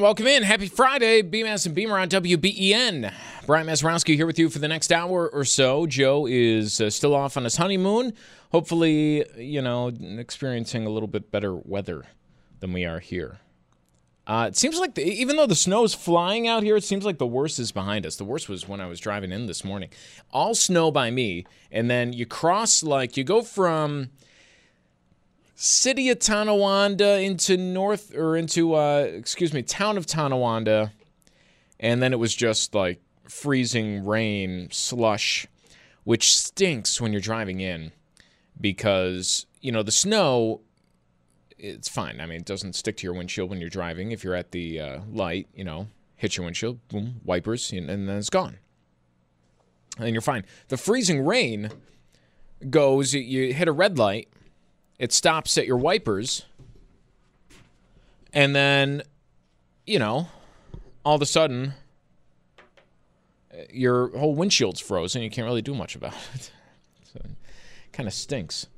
Welcome in. Happy Friday. BMAS and Beamer on WBEN. Brian Mazarowski here with you for the next hour or so. Joe is uh, still off on his honeymoon. Hopefully, you know, experiencing a little bit better weather than we are here. Uh, it seems like the, even though the snow is flying out here, it seems like the worst is behind us. The worst was when I was driving in this morning. All snow by me, and then you cross like you go from city of Tonawanda into north or into uh, excuse me, town of Tonawanda, and then it was just like freezing rain, slush, which stinks when you're driving in because you know the snow. It's fine. I mean, it doesn't stick to your windshield when you're driving. If you're at the uh, light, you know, hit your windshield, boom, wipers, and then it's gone. And you're fine. The freezing rain goes. You hit a red light it stops at your wipers, and then, you know, all of a sudden, uh, your whole windshield's frozen. You can't really do much about it. so it kind of stinks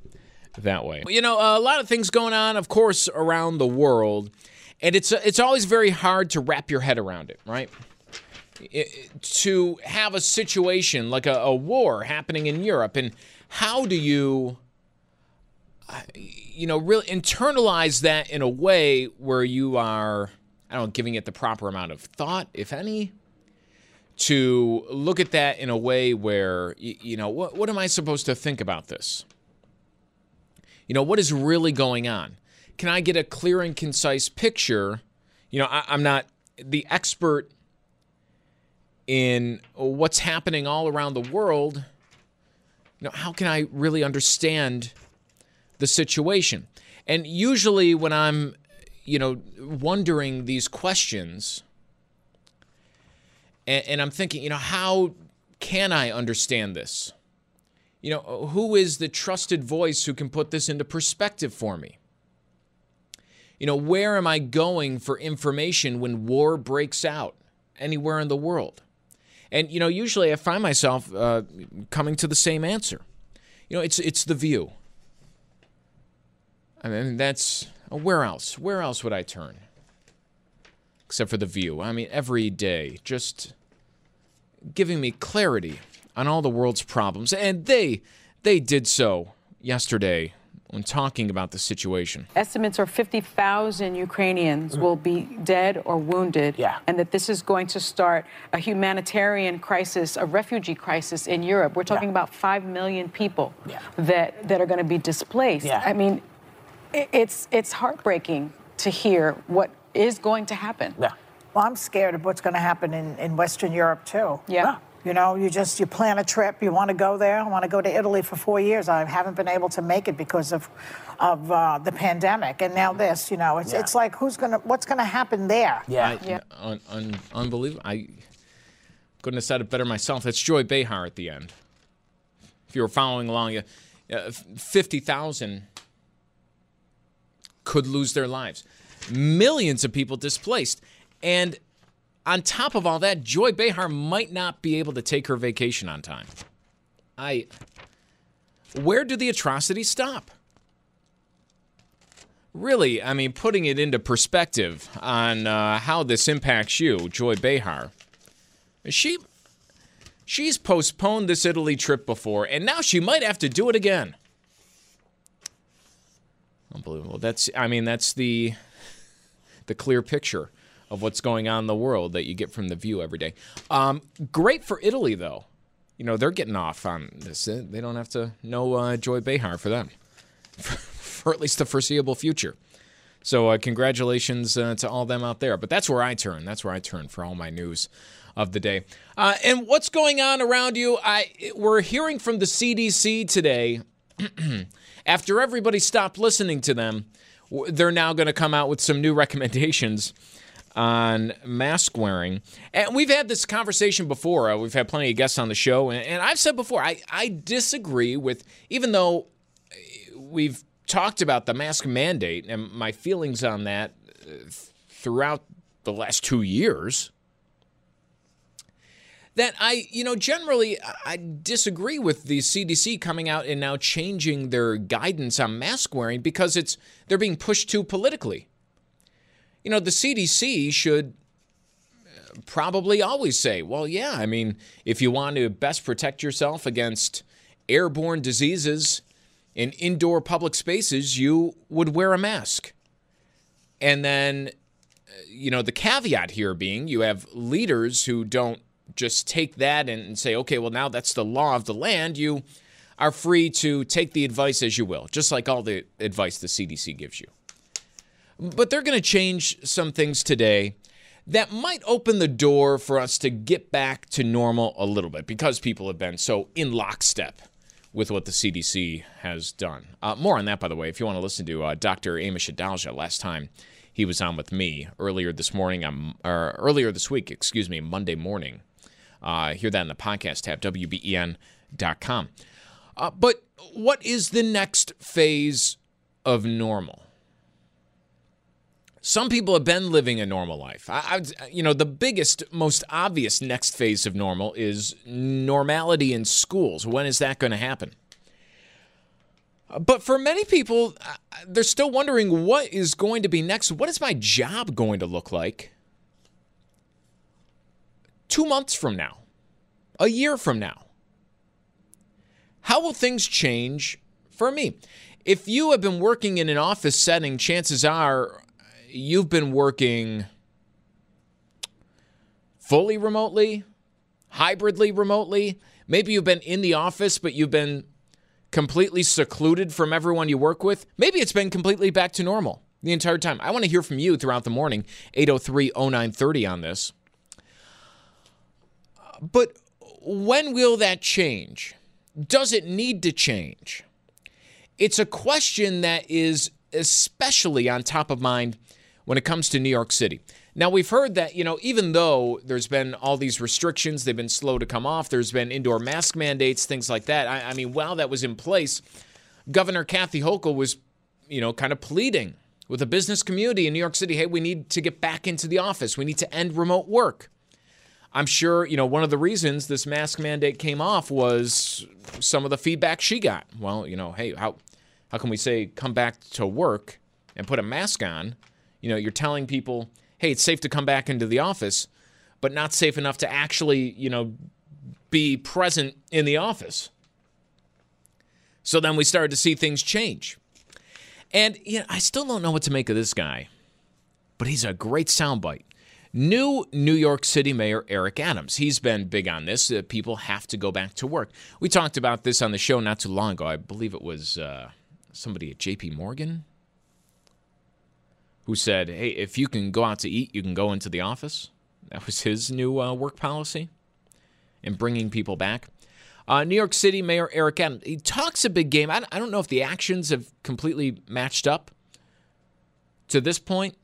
that way. You know, a lot of things going on, of course, around the world, and it's it's always very hard to wrap your head around it, right? It, to have a situation like a, a war happening in Europe, and how do you you know, really internalize that in a way where you are, I don't know, giving it the proper amount of thought, if any, to look at that in a way where, you know, what, what am I supposed to think about this? You know, what is really going on? Can I get a clear and concise picture? You know, I, I'm not the expert in what's happening all around the world. You know, how can I really understand the situation. And usually when I'm, you know, wondering these questions, and, and I'm thinking, you know, how can I understand this? You know, who is the trusted voice who can put this into perspective for me? You know, where am I going for information when war breaks out anywhere in the world? And you know, usually I find myself uh, coming to the same answer. You know, it's it's the view. I mean, that's uh, where else? Where else would I turn? Except for the view. I mean, every day, just giving me clarity on all the world's problems. And they they did so yesterday when talking about the situation. Estimates are 50,000 Ukrainians will be dead or wounded, yeah. and that this is going to start a humanitarian crisis, a refugee crisis in Europe. We're talking yeah. about 5 million people yeah. that, that are going to be displaced. Yeah. I mean, it's it's heartbreaking to hear what is going to happen. Yeah. Well, I'm scared of what's going to happen in, in Western Europe too. Yeah. yeah. You know, you just you plan a trip, you want to go there. I want to go to Italy for four years. I haven't been able to make it because of of uh, the pandemic, and now this. You know, it's yeah. it's like who's gonna what's gonna happen there? Yeah, I, yeah. Un, un, unbelievable. I couldn't have said it better myself. It's Joy Behar at the end. If you were following along, uh, fifty thousand could lose their lives. Millions of people displaced. And on top of all that, Joy Behar might not be able to take her vacation on time. I. Where do the atrocities stop? Really, I mean, putting it into perspective on uh, how this impacts you, Joy Behar. She she's postponed this Italy trip before, and now she might have to do it again. Unbelievable. That's I mean that's the the clear picture of what's going on in the world that you get from the view every day. Um, great for Italy, though. You know, they're getting off on this. They don't have to know uh, Joy Behar for them, for, for, at least the foreseeable future. So, uh, congratulations uh, to all them out there. But that's where I turn. That's where I turn for all my news of the day. Uh, and what's going on around you? I we're hearing from the CDC today. after everybody stopped listening to them, they're now going to come out with some new recommendations on mask wearing. And we've had this conversation before. Uh, we've had plenty of guests on the show. And, and I've said before, I, I disagree with, even though we've talked about the mask mandate and my feelings on that uh, throughout the last two years. That I, you know, generally I disagree with the CDC coming out and now changing their guidance on mask wearing because it's they're being pushed too politically. You know, the CDC should uh, probably always say, well, yeah, I mean, if you want to best protect yourself against airborne diseases in indoor public spaces, you would wear a mask. And then, uh, you know, the caveat here being you have leaders who don't just take that and say, okay, well, now that's the law of the land. You are free to take the advice as you will, just like all the advice the CDC gives you. But they're going to change some things today that might open the door for us to get back to normal a little bit because people have been so in lockstep with what the CDC has done. Uh, more on that, by the way, if you want to listen to uh, Dr. Amish Adalja last time he was on with me earlier this morning, um, or earlier this week, excuse me, Monday morning. Uh, hear that in the podcast tab, WBEN.com. Uh, but what is the next phase of normal? Some people have been living a normal life. I, I, you know, the biggest, most obvious next phase of normal is normality in schools. When is that going to happen? But for many people, uh, they're still wondering what is going to be next. What is my job going to look like two months from now, a year from now? How will things change for me? If you have been working in an office setting, chances are you've been working fully remotely, hybridly remotely. Maybe you've been in the office, but you've been completely secluded from everyone you work with. Maybe it's been completely back to normal the entire time. I want to hear from you throughout the morning, 803 0930 on this. But when will that change? Does it need to change? It's a question that is especially on top of mind when it comes to New York City. Now, we've heard that, you know, even though there's been all these restrictions, they've been slow to come off, there's been indoor mask mandates, things like that. I, I mean, while that was in place, Governor Kathy Hochul was, you know, kind of pleading with the business community in New York City hey, we need to get back into the office, we need to end remote work. I'm sure, you know, one of the reasons this mask mandate came off was some of the feedback she got. Well, you know, hey, how, how can we say come back to work and put a mask on? You know, you're telling people, hey, it's safe to come back into the office, but not safe enough to actually, you know, be present in the office. So then we started to see things change. And you know, I still don't know what to make of this guy, but he's a great soundbite. New New York City Mayor Eric Adams. He's been big on this. Uh, people have to go back to work. We talked about this on the show not too long ago. I believe it was uh, somebody at JP Morgan who said, hey, if you can go out to eat, you can go into the office. That was his new uh, work policy and bringing people back. Uh, New York City Mayor Eric Adams, he talks a big game. I, I don't know if the actions have completely matched up to this point,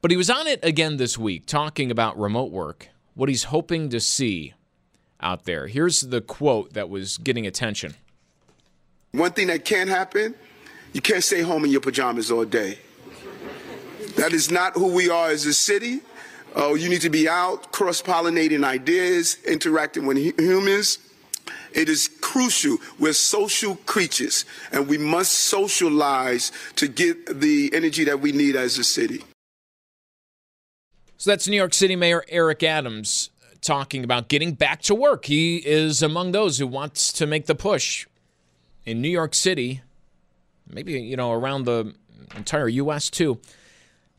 but he was on it again this week talking about remote work, what he's hoping to see out there. Here's the quote that was getting attention. One thing that can't happen, you can't stay home in your pajamas all day. That is not who we are as a city. Uh, you need to be out cross pollinating ideas, interacting with humans. It is crucial. We're social creatures, and we must socialize to get the energy that we need as a city. So that's New York City Mayor Eric Adams uh, talking about getting back to work. He is among those who wants to make the push in New York City, maybe you know around the entire U.S. too,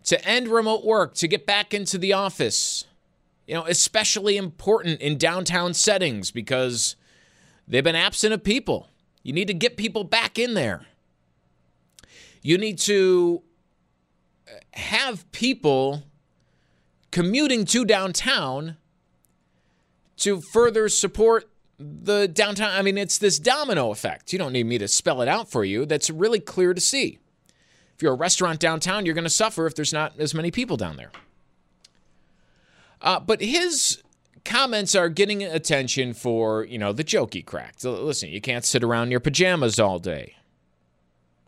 to end remote work, to get back into the office. You know, especially important in downtown settings because they've been absent of people. You need to get people back in there. You need to uh, have people commuting to downtown to further support the downtown. I mean, it's this domino effect. You don't need me to spell it out for you. That's really clear to see. If you're a restaurant downtown, you're going to suffer if there's not as many people down there. Uh, but his comments are getting attention for, you know, the jokey crack. listen, you can't sit around in your pajamas all day.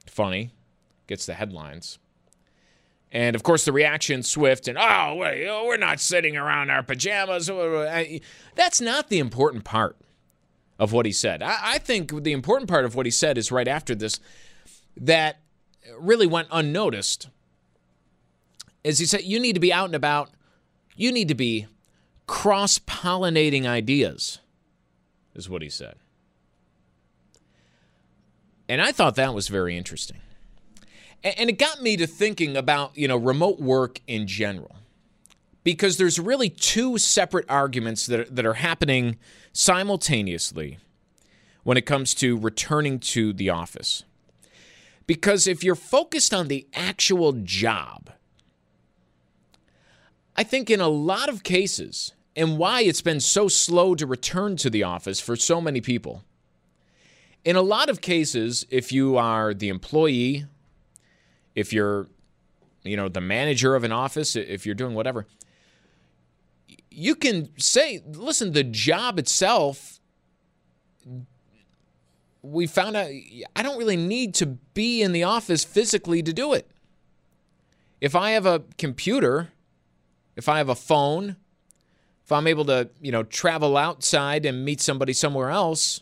Funny. Gets the headlines. And of course, the reaction swift and, oh, oh we're not sitting around our pajamas. That's not the important part of what he said. I, think the important part of what he said is right after this that really went unnoticed. Is he said, you need to be out and about, you need to be cross pollinating ideas, is what he said. And I thought that was very interesting. And it got me to thinking about, you know, remote work in general. Because there's really two separate arguments that are, that are happening simultaneously when it comes to returning to the office. Because if you're focused on the actual job, I think in a lot of cases, and why it's been so slow to return to the office for so many people, in a lot of cases, if you are the employee if you're, you know, the manager of an office, if you're doing whatever, you can say, listen, the job itself, we found out I don't really need to be in the office physically to do it. If I have a computer, if I have a phone, if I'm able to, you know, travel outside and meet somebody somewhere else,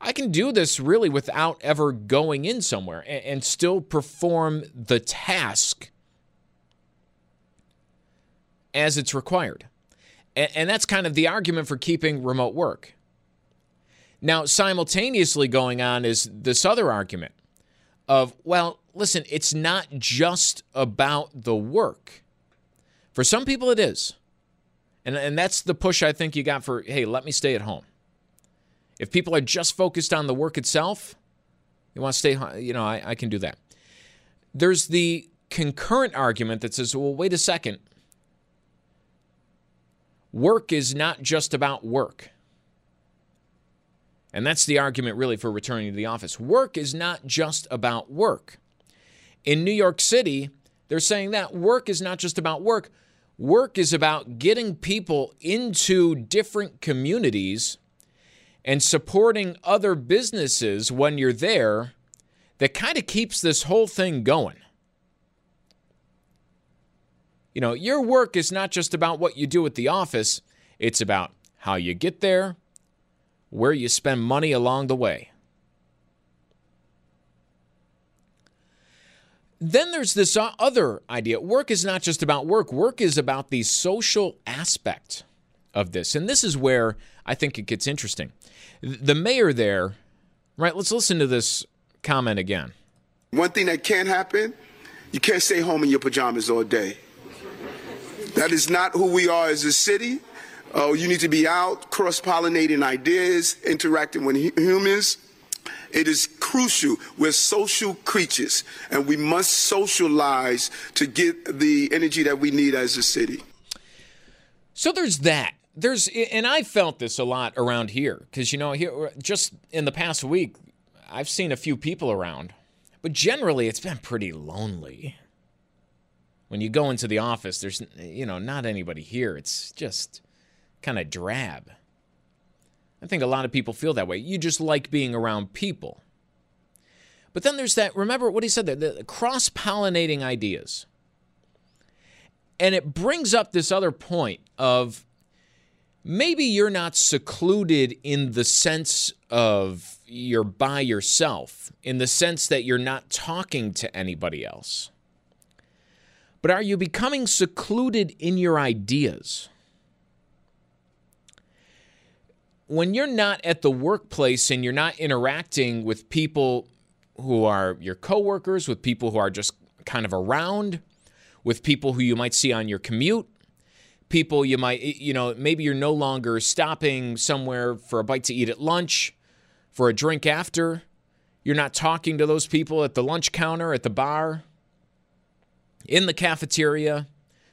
I can do this really without ever going in somewhere and, and still perform the task as it's required. And, and that's kind of the argument for keeping remote work. Now, simultaneously going on is this other argument of, well, listen, it's not just about the work. For some people, it is. And, and that's the push I think you got for, hey, let me stay at home. If people are just focused on the work itself, you want to stay, you know, I, I can do that. There's the concurrent argument that says, well, wait a second. Work is not just about work. And that's the argument really for returning to the office. Work is not just about work. In New York City, they're saying that work is not just about work. Work is about getting people into different communities and supporting other businesses when you're there that kind of keeps this whole thing going. You know, your work is not just about what you do at the office, it's about how you get there, where you spend money along the way. Then there's this other idea. Work is not just about work, work is about the social aspect of this. And this is where I think it gets interesting. The mayor there, right? Let's listen to this comment again. One thing that can't happen, you can't stay home in your pajamas all day. That is not who we are as a city. Uh, you need to be out, cross pollinating ideas, interacting with humans. It is crucial. We're social creatures, and we must socialize to get the energy that we need as a city. So there's that there's and I felt this a lot around here because you know here just in the past week I've seen a few people around, but generally it's been pretty lonely. When you go into the office, there's you know not anybody here. It's just kind of drab. I think a lot of people feel that way. You just like being around people. But then there's that, remember what he said there, the cross pollinating ideas. And it brings up this other point of maybe you're not secluded in the sense of you're by yourself, in the sense that you're not talking to anybody else. But are you becoming secluded in your ideas? When you're not at the workplace and you're not interacting with people who are your coworkers, with people who are just kind of around, with people who you might see on your commute, people you might, you know, maybe you're no longer stopping somewhere for a bite to eat at lunch, for a drink after. You're not talking to those people at the lunch counter, at the bar, in the cafeteria,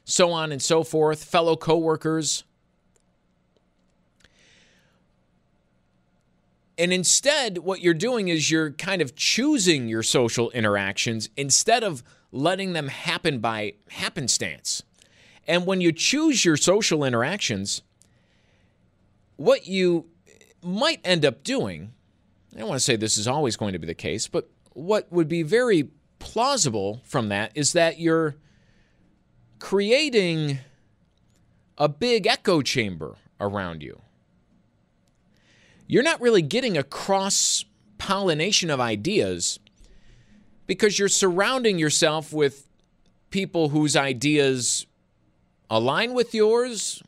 so on and so forth, fellow coworkers. And instead, what you're doing is you're kind of choosing your social interactions instead of letting them happen by happenstance. And when you choose your social interactions, what you might end up doing, I don't want to say this is always going to be the case, but what would be very plausible from that is that you're creating a big echo chamber around you. You're not really getting a cross pollination of ideas because you're surrounding yourself with people whose ideas align with yours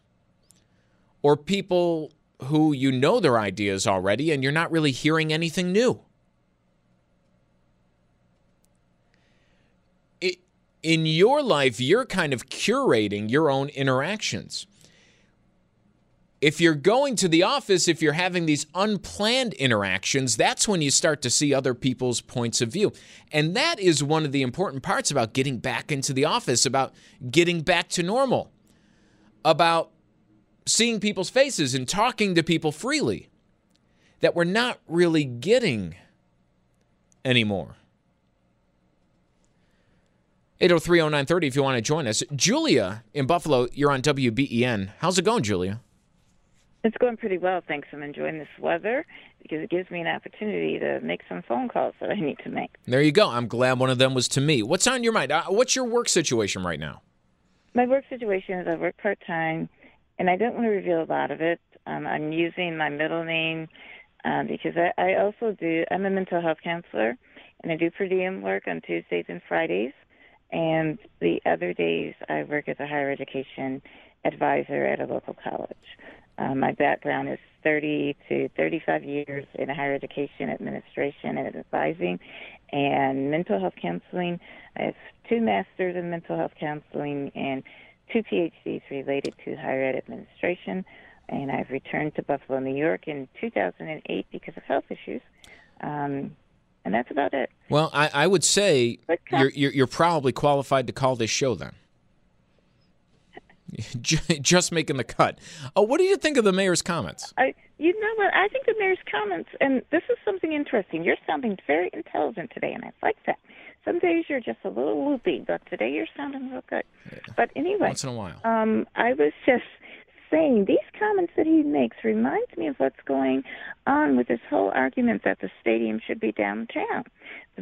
or people who you know their ideas already and you're not really hearing anything new. In your life, you're kind of curating your own interactions if you're going to the office, if you're having these unplanned interactions, that's when you start to see other people's points of view. And that is one of the important parts about getting back into the office, about getting back to normal, about seeing people's faces and talking to people freely that we're not really getting anymore. 8030930 if you want to join us. Julia in Buffalo, you're on WBEN. How's it going, Julia? It's going pretty well, thanks. I'm enjoying this weather because it gives me an opportunity to make some phone calls that I need to make. There you go. I'm glad one of them was to me. What's on your mind? Uh, what's your work situation right now? My work situation is I work part time, and I don't want to reveal a lot of it. Um, I'm using my middle name um, because I, I also do. I'm a mental health counselor, and I do per diem work on Tuesdays and Fridays. And the other days, I work as a higher education advisor at a local college. Uh, my background is 30 to 35 years in higher education administration and advising and mental health counseling. I have two masters in mental health counseling and two PhDs related to higher ed administration. And I've returned to Buffalo, New York in 2008 because of health issues. Um, and that's about it. Well, I, I would say you're, you're, you're probably qualified to call this show then. just making the cut. Uh, what do you think of the mayor's comments? I, you know what? I think the mayor's comments, and this is something interesting. You're sounding very intelligent today, and I like that. Some days you're just a little loopy, but today you're sounding real good. Yeah. But anyway, once in a while, um, I was just saying these comments that he makes reminds me of what's going on with this whole argument that the stadium should be downtown,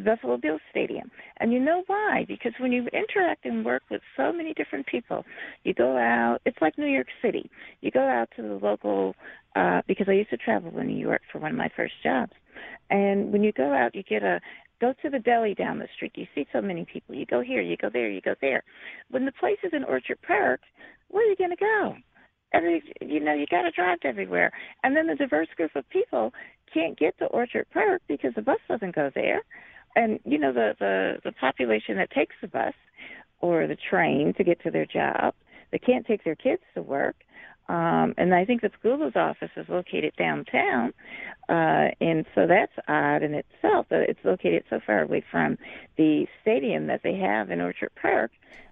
Buffalo Stadium. And you know why? Because when you interact and work with so many different people, you go out, it's like New York City. You go out to the local, uh, because I used to travel in New York for one of my first jobs. And when you go out, you get a, go to the deli down the street. You see so many people. You go here, you go there, you go there. When the place is in Orchard Park, where are you going to go? every you know you got to drive everywhere and then the diverse group of people can't get to orchard park because the bus doesn't go there and you know the the the population that takes the bus or the train to get to their job they can't take their kids to work um and i think the school's office is located downtown uh and so that's odd in itself that it's located so far away from the stadium that they have in orchard park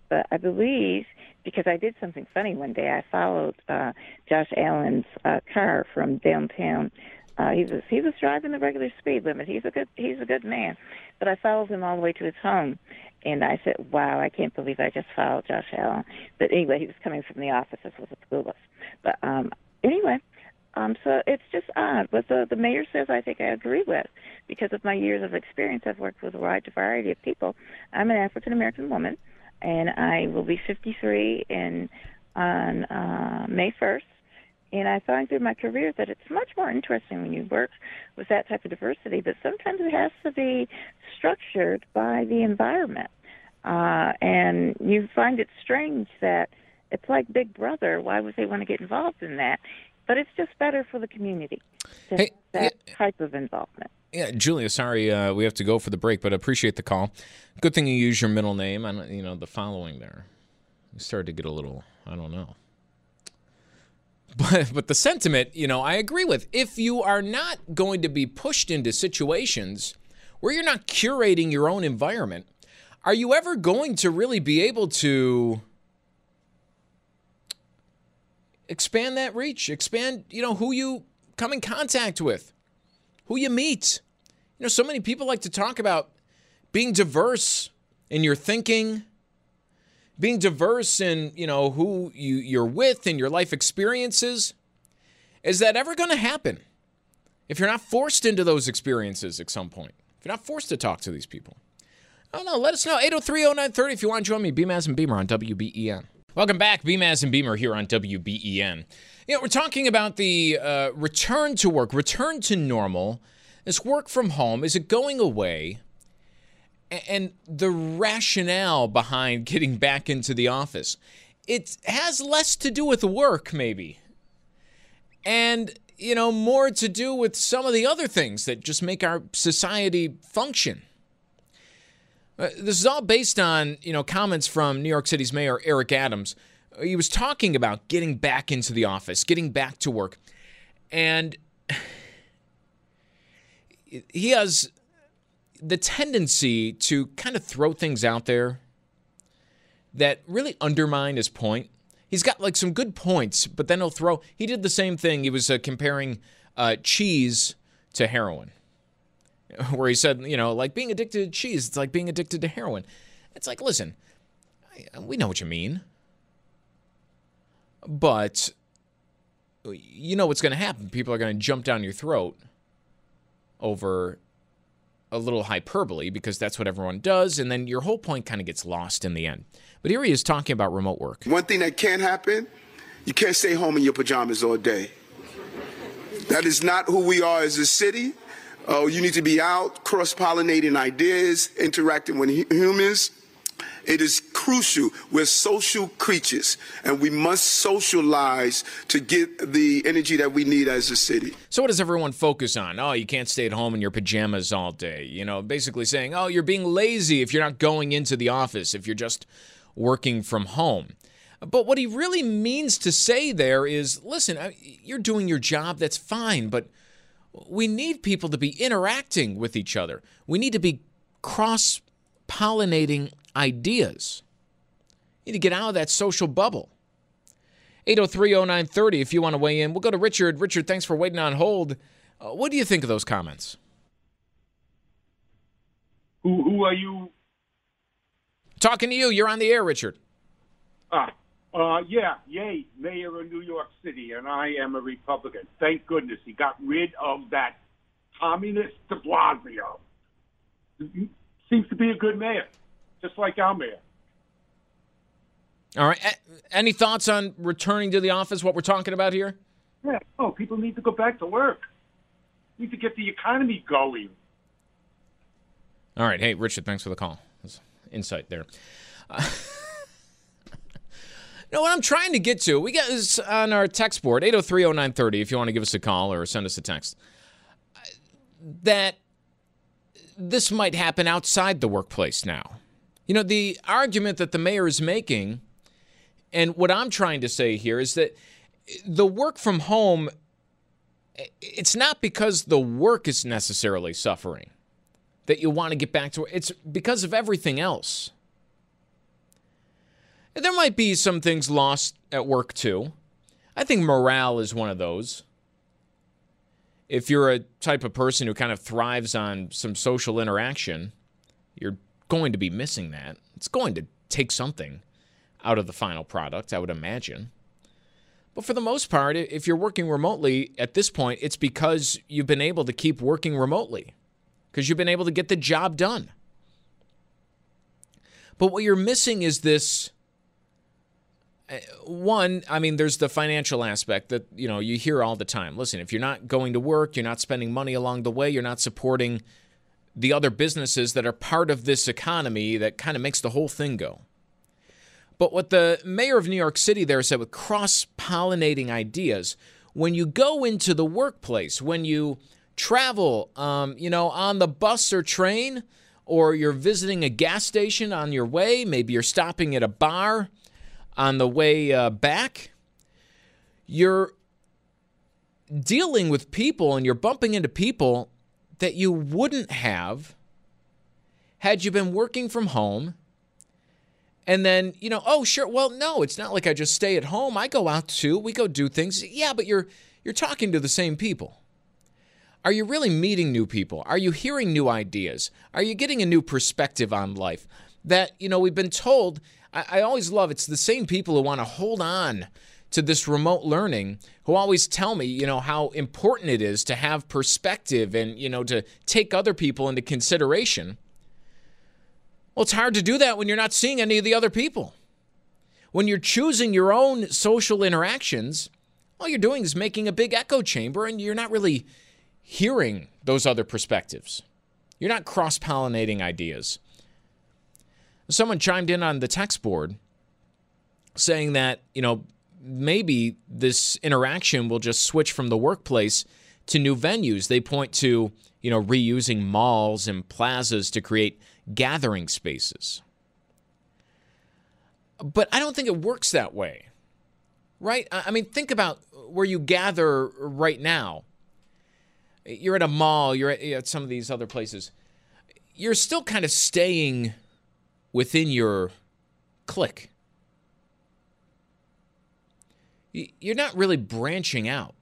but i believe because I did something funny one day. I followed uh, Josh Allen's uh, car from downtown. Uh, he was he was driving the regular speed limit. He's a good he's a good man, but I followed him all the way to his home, and I said, "Wow, I can't believe I just followed Josh Allen." But anyway, he was coming from the office. This was a school bus. But um, anyway, um, so it's just odd. What the, the mayor says, I think I agree with. Because of my years of experience, I've worked with a wide variety of people. I'm an African American woman and I will be 53 in on uh, May 1st. And I find through my career that it's much more interesting when you work with that type of diversity, but sometimes it has to be structured by the environment. Uh, and you find it strange that it's like Big Brother. Why would they want to get involved in that? But it's just better for the community to hey, that yeah. type of involvement. Yeah, Julia, sorry uh, we have to go for the break, but I appreciate the call. Good thing you use your middle name on you know the following there. started to get a little, I don't know. But, but the sentiment, you know, I agree with. If you are not going to be pushed into situations where you're not curating your own environment, are you ever going to really be able to expand that reach, expand, you know, who you come in contact with, who you meet? You know, so many people like to talk about being diverse in your thinking, being diverse in, you know, who you, you're with and your life experiences. Is that ever going to happen? If you're not forced into those experiences at some point, if you're not forced to talk to these people. I don't know. Let us know. 8030930 if you want to join me. Beamaz and Beamer on WBEN. Welcome back. Beamaz and Beamer here on WBEN. You know, we're talking about the uh, return to work, return to normal. This work from home, is it going away? And the rationale behind getting back into the office. It has less to do with work, maybe, and you know more to do with some of the other things that just make our society function. Uh, this is all based on you know comments from New York City's Mayor Eric Adams. He was talking about getting back into the office, getting back to work, and he has the tendency to kind of throw things out there that really undermine his point. He's got like some good points, but then he'll throw. He did the same thing. He was uh, comparing uh, cheese to heroin, where he said, you know, like being addicted to cheese, it's like being addicted to heroin. It's like, listen, we know what you mean, but you know what's going to happen. People are going to jump down your throat over a little hyperbole because that's what everyone does, and then your whole point kind of gets lost in the end. But here he is talking about remote work. One thing that can't happen, you can't stay home in your pajamas all day. That is not who we are as a city. Uh, you need to be out, cross pollinating ideas, interacting with humans. It is crucial. We're social creatures, and we must socialize to get the energy that we need as a city. So, what does everyone focus on? Oh, you can't stay at home in your pajamas all day. You know, basically saying, oh, you're being lazy if you're not going into the office, if you're just working from home. But what he really means to say there is listen, you're doing your job, that's fine, but we need people to be interacting with each other. We need to be cross pollinating ideas. You need to get out of that social bubble. 8030930 if you want to weigh in. We'll go to Richard. Richard, thanks for waiting on hold. Uh, what do you think of those comments? Who, who are you? Talking to you. You're on the air, Richard. Ah, uh, yeah, yay, mayor of New York City, and I am a Republican. Thank goodness he got rid of that communist de Blasio. Seems to be a good mayor just like our mayor. All right. Any thoughts on returning to the office? What we're talking about here? Yeah. Oh, people need to go back to work. Need to get the economy going. All right. Hey, Richard, thanks for the call. insight there. Uh, no, what I'm trying to get to, we got this on our text board, 8030930, if you want to give us a call or send us a text, that this might happen outside the workplace now. You know, the argument that the mayor is making, and what I'm trying to say here is that the work from home, it's not because the work is necessarily suffering that you want to get back to it. It's because of everything else. There might be some things lost at work too. I think morale is one of those. If you're a type of person who kind of thrives on some social interaction, you're going to be missing that. It's going to take something out of the final product, I would imagine. But for the most part, if you're working remotely at this point, it's because you've been able to keep working remotely, because you've been able to get the job done. But what you're missing is this uh, one, I mean, there's the financial aspect that, you know, you hear all the time. Listen, if you're not going to work, you're not spending money along the way, you're not supporting the other businesses that are part of this economy that kind of makes the whole thing go. But what the mayor of New York City there said with cross pollinating ideas, when you go into the workplace, when you travel, um, you know, on the bus or train, or you're visiting a gas station on your way, maybe you're stopping at a bar, on the way uh, back, you're dealing with people and you're bumping into people that you wouldn't have had you been working from home. And then, you know, oh sure, well no, it's not like I just stay at home. I go out too. We go do things. Yeah, but you're you're talking to the same people. Are you really meeting new people? Are you hearing new ideas? Are you getting a new perspective on life? That, you know, we've been told, I, I always love it's the same people who want to hold on to this remote learning who always tell me, you know, how important it is to have perspective and, you know, to take other people into consideration. Well, it's hard to do that when you're not seeing any of the other people. When you're choosing your own social interactions, all you're doing is making a big echo chamber and you're not really hearing those other perspectives. You're not cross pollinating ideas. Someone chimed in on the text board saying that, you know, maybe this interaction will just switch from the workplace to new venues. They point to, you know, reusing malls and plazas to create gathering spaces. But I don't think it works that way. Right? I mean, think about where you gather right now. You're at a mall, you're at, at some of these other places. You're still kind of staying within your clique you're not really branching out.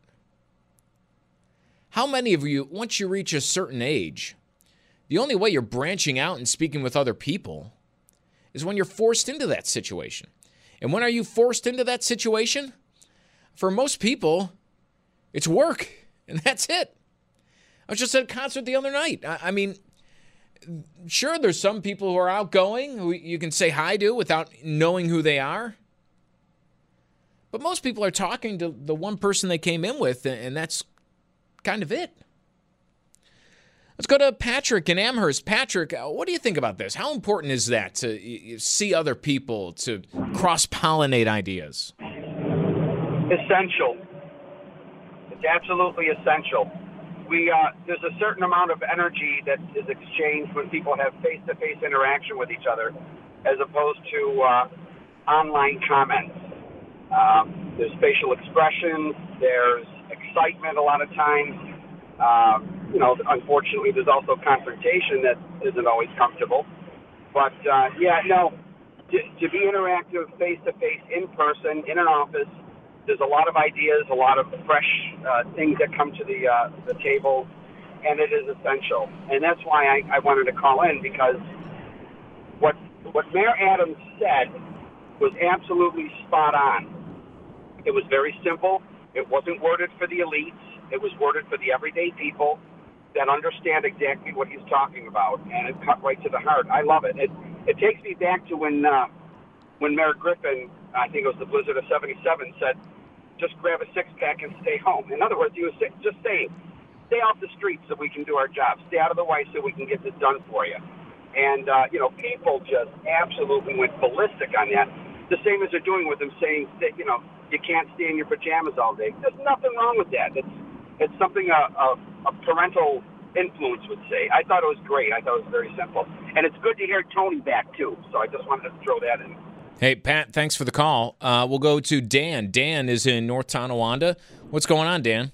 How many of you, once you reach a certain age, the only way you're branching out and speaking with other people is when you're forced into that situation. And when are you forced into that situation? For most people, it's work, and that's it. I was just at a concert the other night. I, mean, sure, there's some people who are outgoing who you can say hi to without knowing who they are. But most people are talking to the one person they came in with, and that's kind of it. Let's go to Patrick in Amherst. Patrick, uh, what do you think about this? How important is that to see other people, to cross pollinate ideas? Essential. It's absolutely essential. We uh, there's a certain amount of energy that is exchanged when people have face-to-face interaction with each other, as opposed to uh, online comments. Um, there's facial expressions. There's excitement a lot of times. Um, you know, unfortunately, there's also confrontation that isn't always comfortable. But uh, yeah, no, to, to be interactive face to face in person in an office, there's a lot of ideas, a lot of fresh uh, things that come to the uh, the table, and it is essential. And that's why I, I wanted to call in because what what Mayor Adams said was absolutely spot on. It was very simple. It wasn't worded for the elites. It was worded for the everyday people that understand exactly what he's talking about, and it cut right to the heart. I love it. It it takes me back to when uh, when Mayor Griffin, I think it was the Blizzard of '77, said, "Just grab a six pack and stay home." In other words, he was just saying, "Stay off the streets so we can do our job. Stay out of the way so we can get this done for you." And uh, you know, people just absolutely went ballistic on that. The same as they're doing with him saying that you know you can't stay in your pajamas all day. There's nothing wrong with that. It's it's something a, a, a parental influence would say. I thought it was great. I thought it was very simple, and it's good to hear Tony back too. So I just wanted to throw that in. Hey Pat, thanks for the call. Uh, we'll go to Dan. Dan is in North Tonawanda. What's going on, Dan?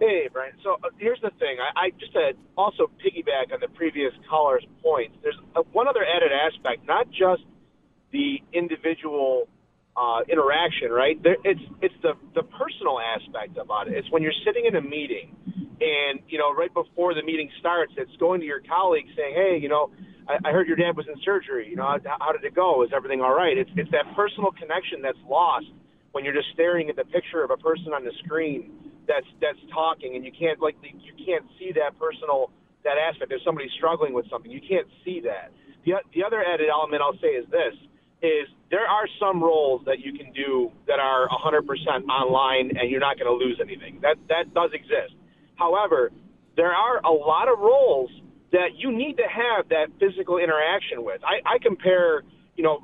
Hey, Brian. So uh, here's the thing. I, I just to also piggyback on the previous caller's points. There's a, one other added aspect, not just the individual uh, interaction, right? There, it's it's the the personal aspect about it. It's when you're sitting in a meeting, and you know, right before the meeting starts, it's going to your colleague saying, "Hey, you know, I, I heard your dad was in surgery. You know, how, how did it go? Is everything all right?" It's it's that personal connection that's lost when you're just staring at the picture of a person on the screen that's that's talking, and you can't like you can't see that personal that aspect. If somebody's struggling with something, you can't see that. The the other added element I'll say is this is there are some roles that you can do that are 100% online and you're not going to lose anything. That that does exist. However, there are a lot of roles that you need to have that physical interaction with. I, I compare, you know,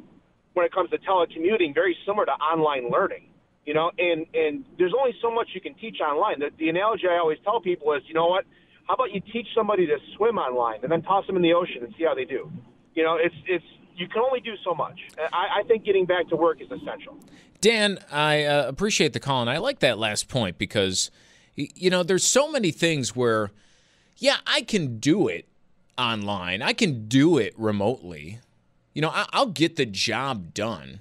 when it comes to telecommuting, very similar to online learning. You know, and and there's only so much you can teach online. The, the analogy I always tell people is, you know what? How about you teach somebody to swim online and then toss them in the ocean and see how they do? You know, it's it's you can only do so much. I, I think getting back to work is essential. Dan, I uh, appreciate the call, and I like that last point because, you know, there's so many things where, yeah, I can do it online, I can do it remotely. You know, I'll get the job done.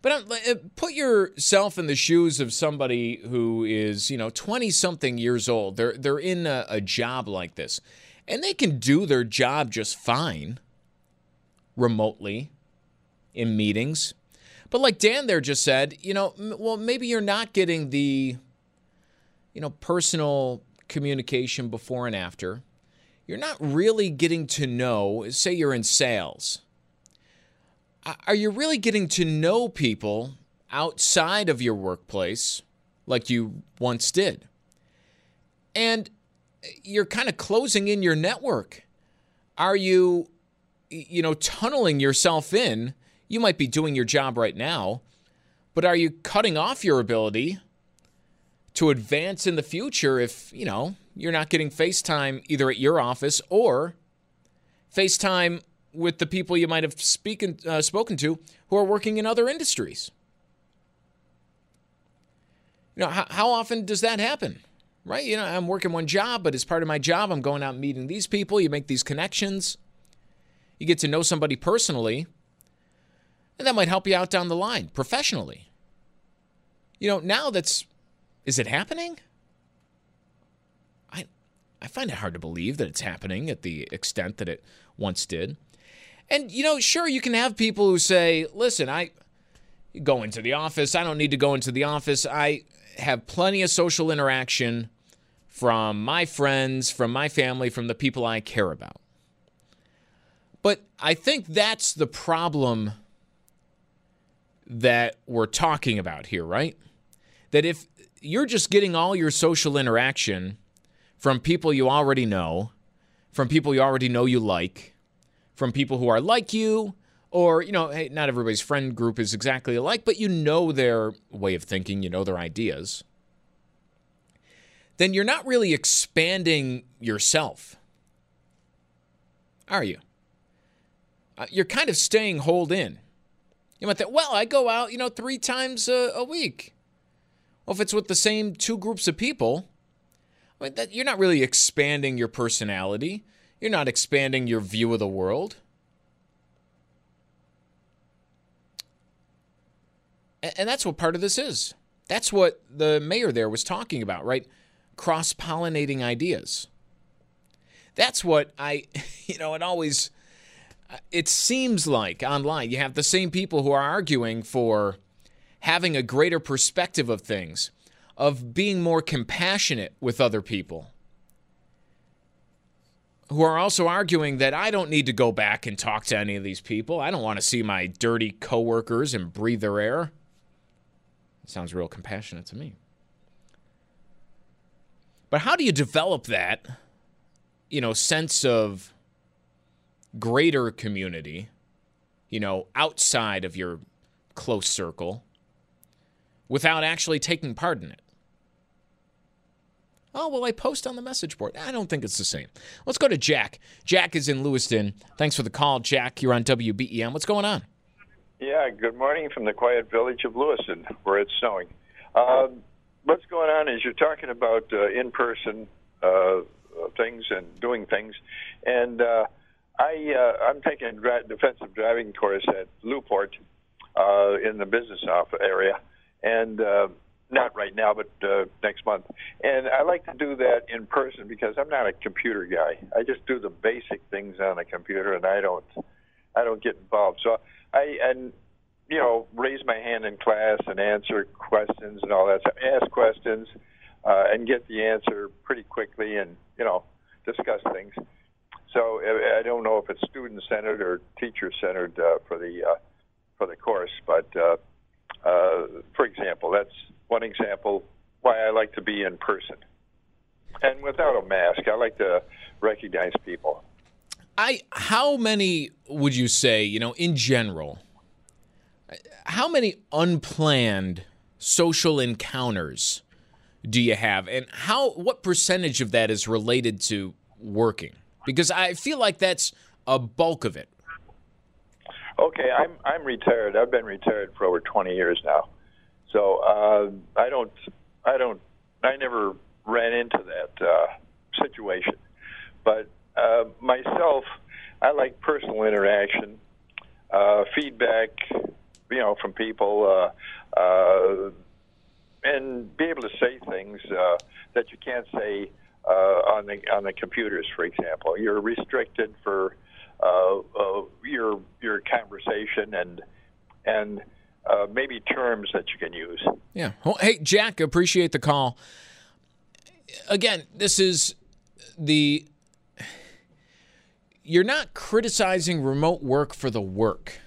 But uh, put yourself in the shoes of somebody who is, you know, 20 something years old. They're, they're in a, a job like this, and they can do their job just fine remotely in meetings but like Dan there just said, you know, well, maybe you're not getting the, you know, personal communication before and after. You're not really getting to know, say you're in sales. Are you really getting to know people outside of your workplace like you once did? And eh, you're kind of closing in your network. Are you, you know, tunneling yourself in you might be doing your job right now, but are you cutting off your ability to advance in the future if, you know, you're not getting FaceTime either at your office or FaceTime with the people you might have speaking, uh, spoken to who are working in other industries? You know, how, how often does that happen? Right? You know, I'm working one job, but as part of my job, I'm going out meeting these people. You make these connections. You get to know somebody personally. And that might help you out down the line professionally. You know, now that's is it happening? I I find it hard to believe that it's happening at the extent that it once did. And you know, sure you can have people who say, "Listen, I go into the office. I don't need to go into the office. I have plenty of social interaction from my friends, from my family, from the people I care about." But I think that's the problem that we're talking about here, right? That if you're just getting all your social interaction from people you already know, from people you already know you like, from people who are like you, or, you know, hey, not everybody's friend group is exactly alike, but you know their way of thinking, you know their ideas, then you're not really expanding yourself. Are you? Uh, you're kind of staying holed in. You might think, well, I go out, you know, three times a, a week. Well, if it's with the same two groups of people, I mean, that, you're not really expanding your personality. You're not expanding your view of the world. And, and that's what part of this is. That's what the mayor there was talking about, right? Cross pollinating ideas. That's what I, you know, it always it seems like online you have the same people who are arguing for having a greater perspective of things, of being more compassionate with other people, who are also arguing that I don't need to go back and talk to any of these people. I don't want to see my dirty coworkers and breathe their air. It sounds real compassionate to me. But how do you develop that, you know, sense of greater community, you know, outside of your close circle, without actually taking part in it. Oh, well, I post on the message board. I don't think it's the same. Let's go to Jack. Jack is in Lewiston. Thanks for the call, Jack. You're on WBEN. What's going on? Yeah, good morning from the quiet village of Lewiston, where it's snowing. Um, what's going on is you're talking about uh, in person uh, things and doing things. And uh, I uh, I'm taking a dra- defensive driving course at Newport uh, in the business office area, and uh, not right now, but uh, next month. And I like to do that in person because I'm not a computer guy. I just do the basic things on a computer, and I don't I don't get involved. So I and you know raise my hand in class and answer questions and all that. So ask questions uh, and get the answer pretty quickly, and you know discuss things. So I don't know if it's student centered or teacher centered uh, for the uh, for the course, but uh, uh, for example, that's one example why I like to be in person and without a mask. I like to recognize people. I how many would you say you know in general? How many unplanned social encounters do you have, and how what percentage of that is related to working? Because I feel like that's a bulk of it. Okay, I'm I'm retired. I've been retired for over 20 years now, so uh, I don't I don't I never ran into that uh, situation. But uh, myself, I like personal interaction, uh, feedback, you know, from people, uh, uh, and be able to say things uh, that you can't say uh, on the on the computers. For example, you're restricted for uh, uh, your your conversation and and uh, maybe terms that you can use. Yeah. Well, hey, Jack, appreciate the call. Again, this is the. You're not criticizing remote work for the work.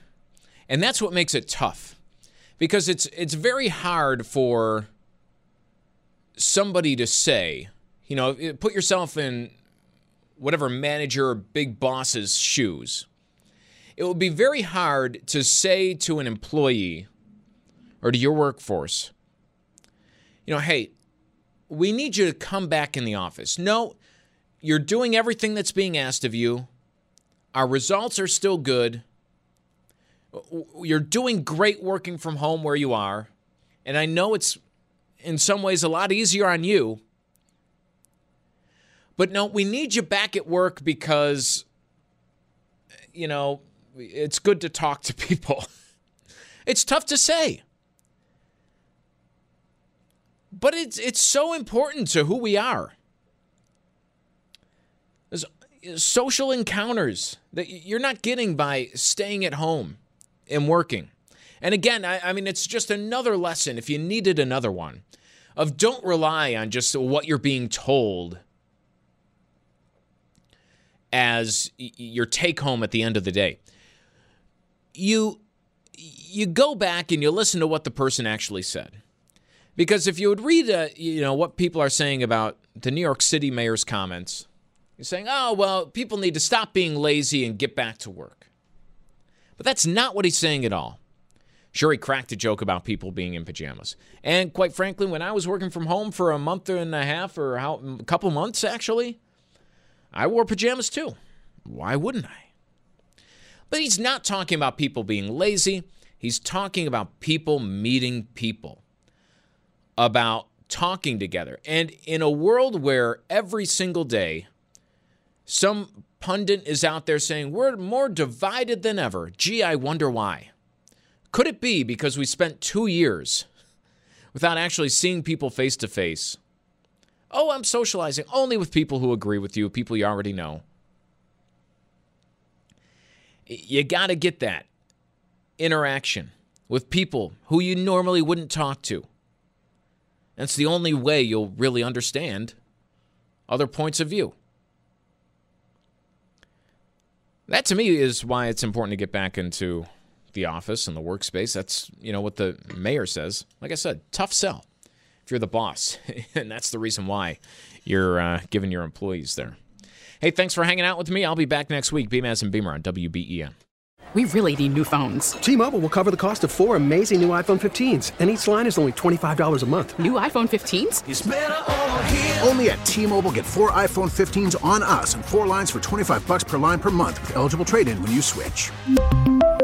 And that's what makes it tough. Because it's it's very hard for somebody to say, you know, eh, put yourself in whatever manager or big boss's shoes. It would be very hard to say to an employee or to your workforce, you know, hey, we need you to come back in the office. No, you're doing everything that's being asked of you. Our results are still good. You're doing great working from home where you are. And I know it's in some ways a lot easier on you. But no, we need you back at work because, you know, it's good to talk to people. it's tough to say. But it's it's so important to who we are. There's social encounters that you're not getting by staying at home and working. And again, I, I, mean, it's just another lesson, if you needed another one, of don't rely on just what you're being told as your take home at the end of the day. You you go back and you listen to what the person actually said. Because if you would read, uh, you know, what people are saying about the New York City mayor's comments, you're saying, "Oh, well, people need to stop being lazy and get back to work." But that's not what he's saying at all. Sure, he cracked a joke about people being in pajamas. And quite frankly, when I was working from home for a month and a half or how, a couple months actually, I wore pajamas too. Why wouldn't I? But he's not talking about people being lazy. He's talking about people meeting people about talking together. And in a world where every single day some pundit is out there saying we're more divided than ever, gee, I wonder why. Could it be because we spent two years without actually seeing people face to face? Oh, I'm socializing only with people who agree with you, people you already know. You got to get that interaction with people who you normally wouldn't talk to. That's the only way you'll really understand other points of view. That to me is why it's important to get back into the office and the workspace. That's, you know, what the mayor says. Like I said, tough sell if you're the boss. and that's the reason why you're uh, giving your employees there. Hey, thanks for hanging out with me. I'll be back next week. Beamaz and Beamer on WBEN. We really need new phones. T-Mobile will cover the cost of four amazing new iPhone 15s, and each line is only $25 a month. New iPhone 15s? Only at T-Mobile get four iPhone 15s on us and four lines for 25 bucks per line per month with eligible trade-in when you switch.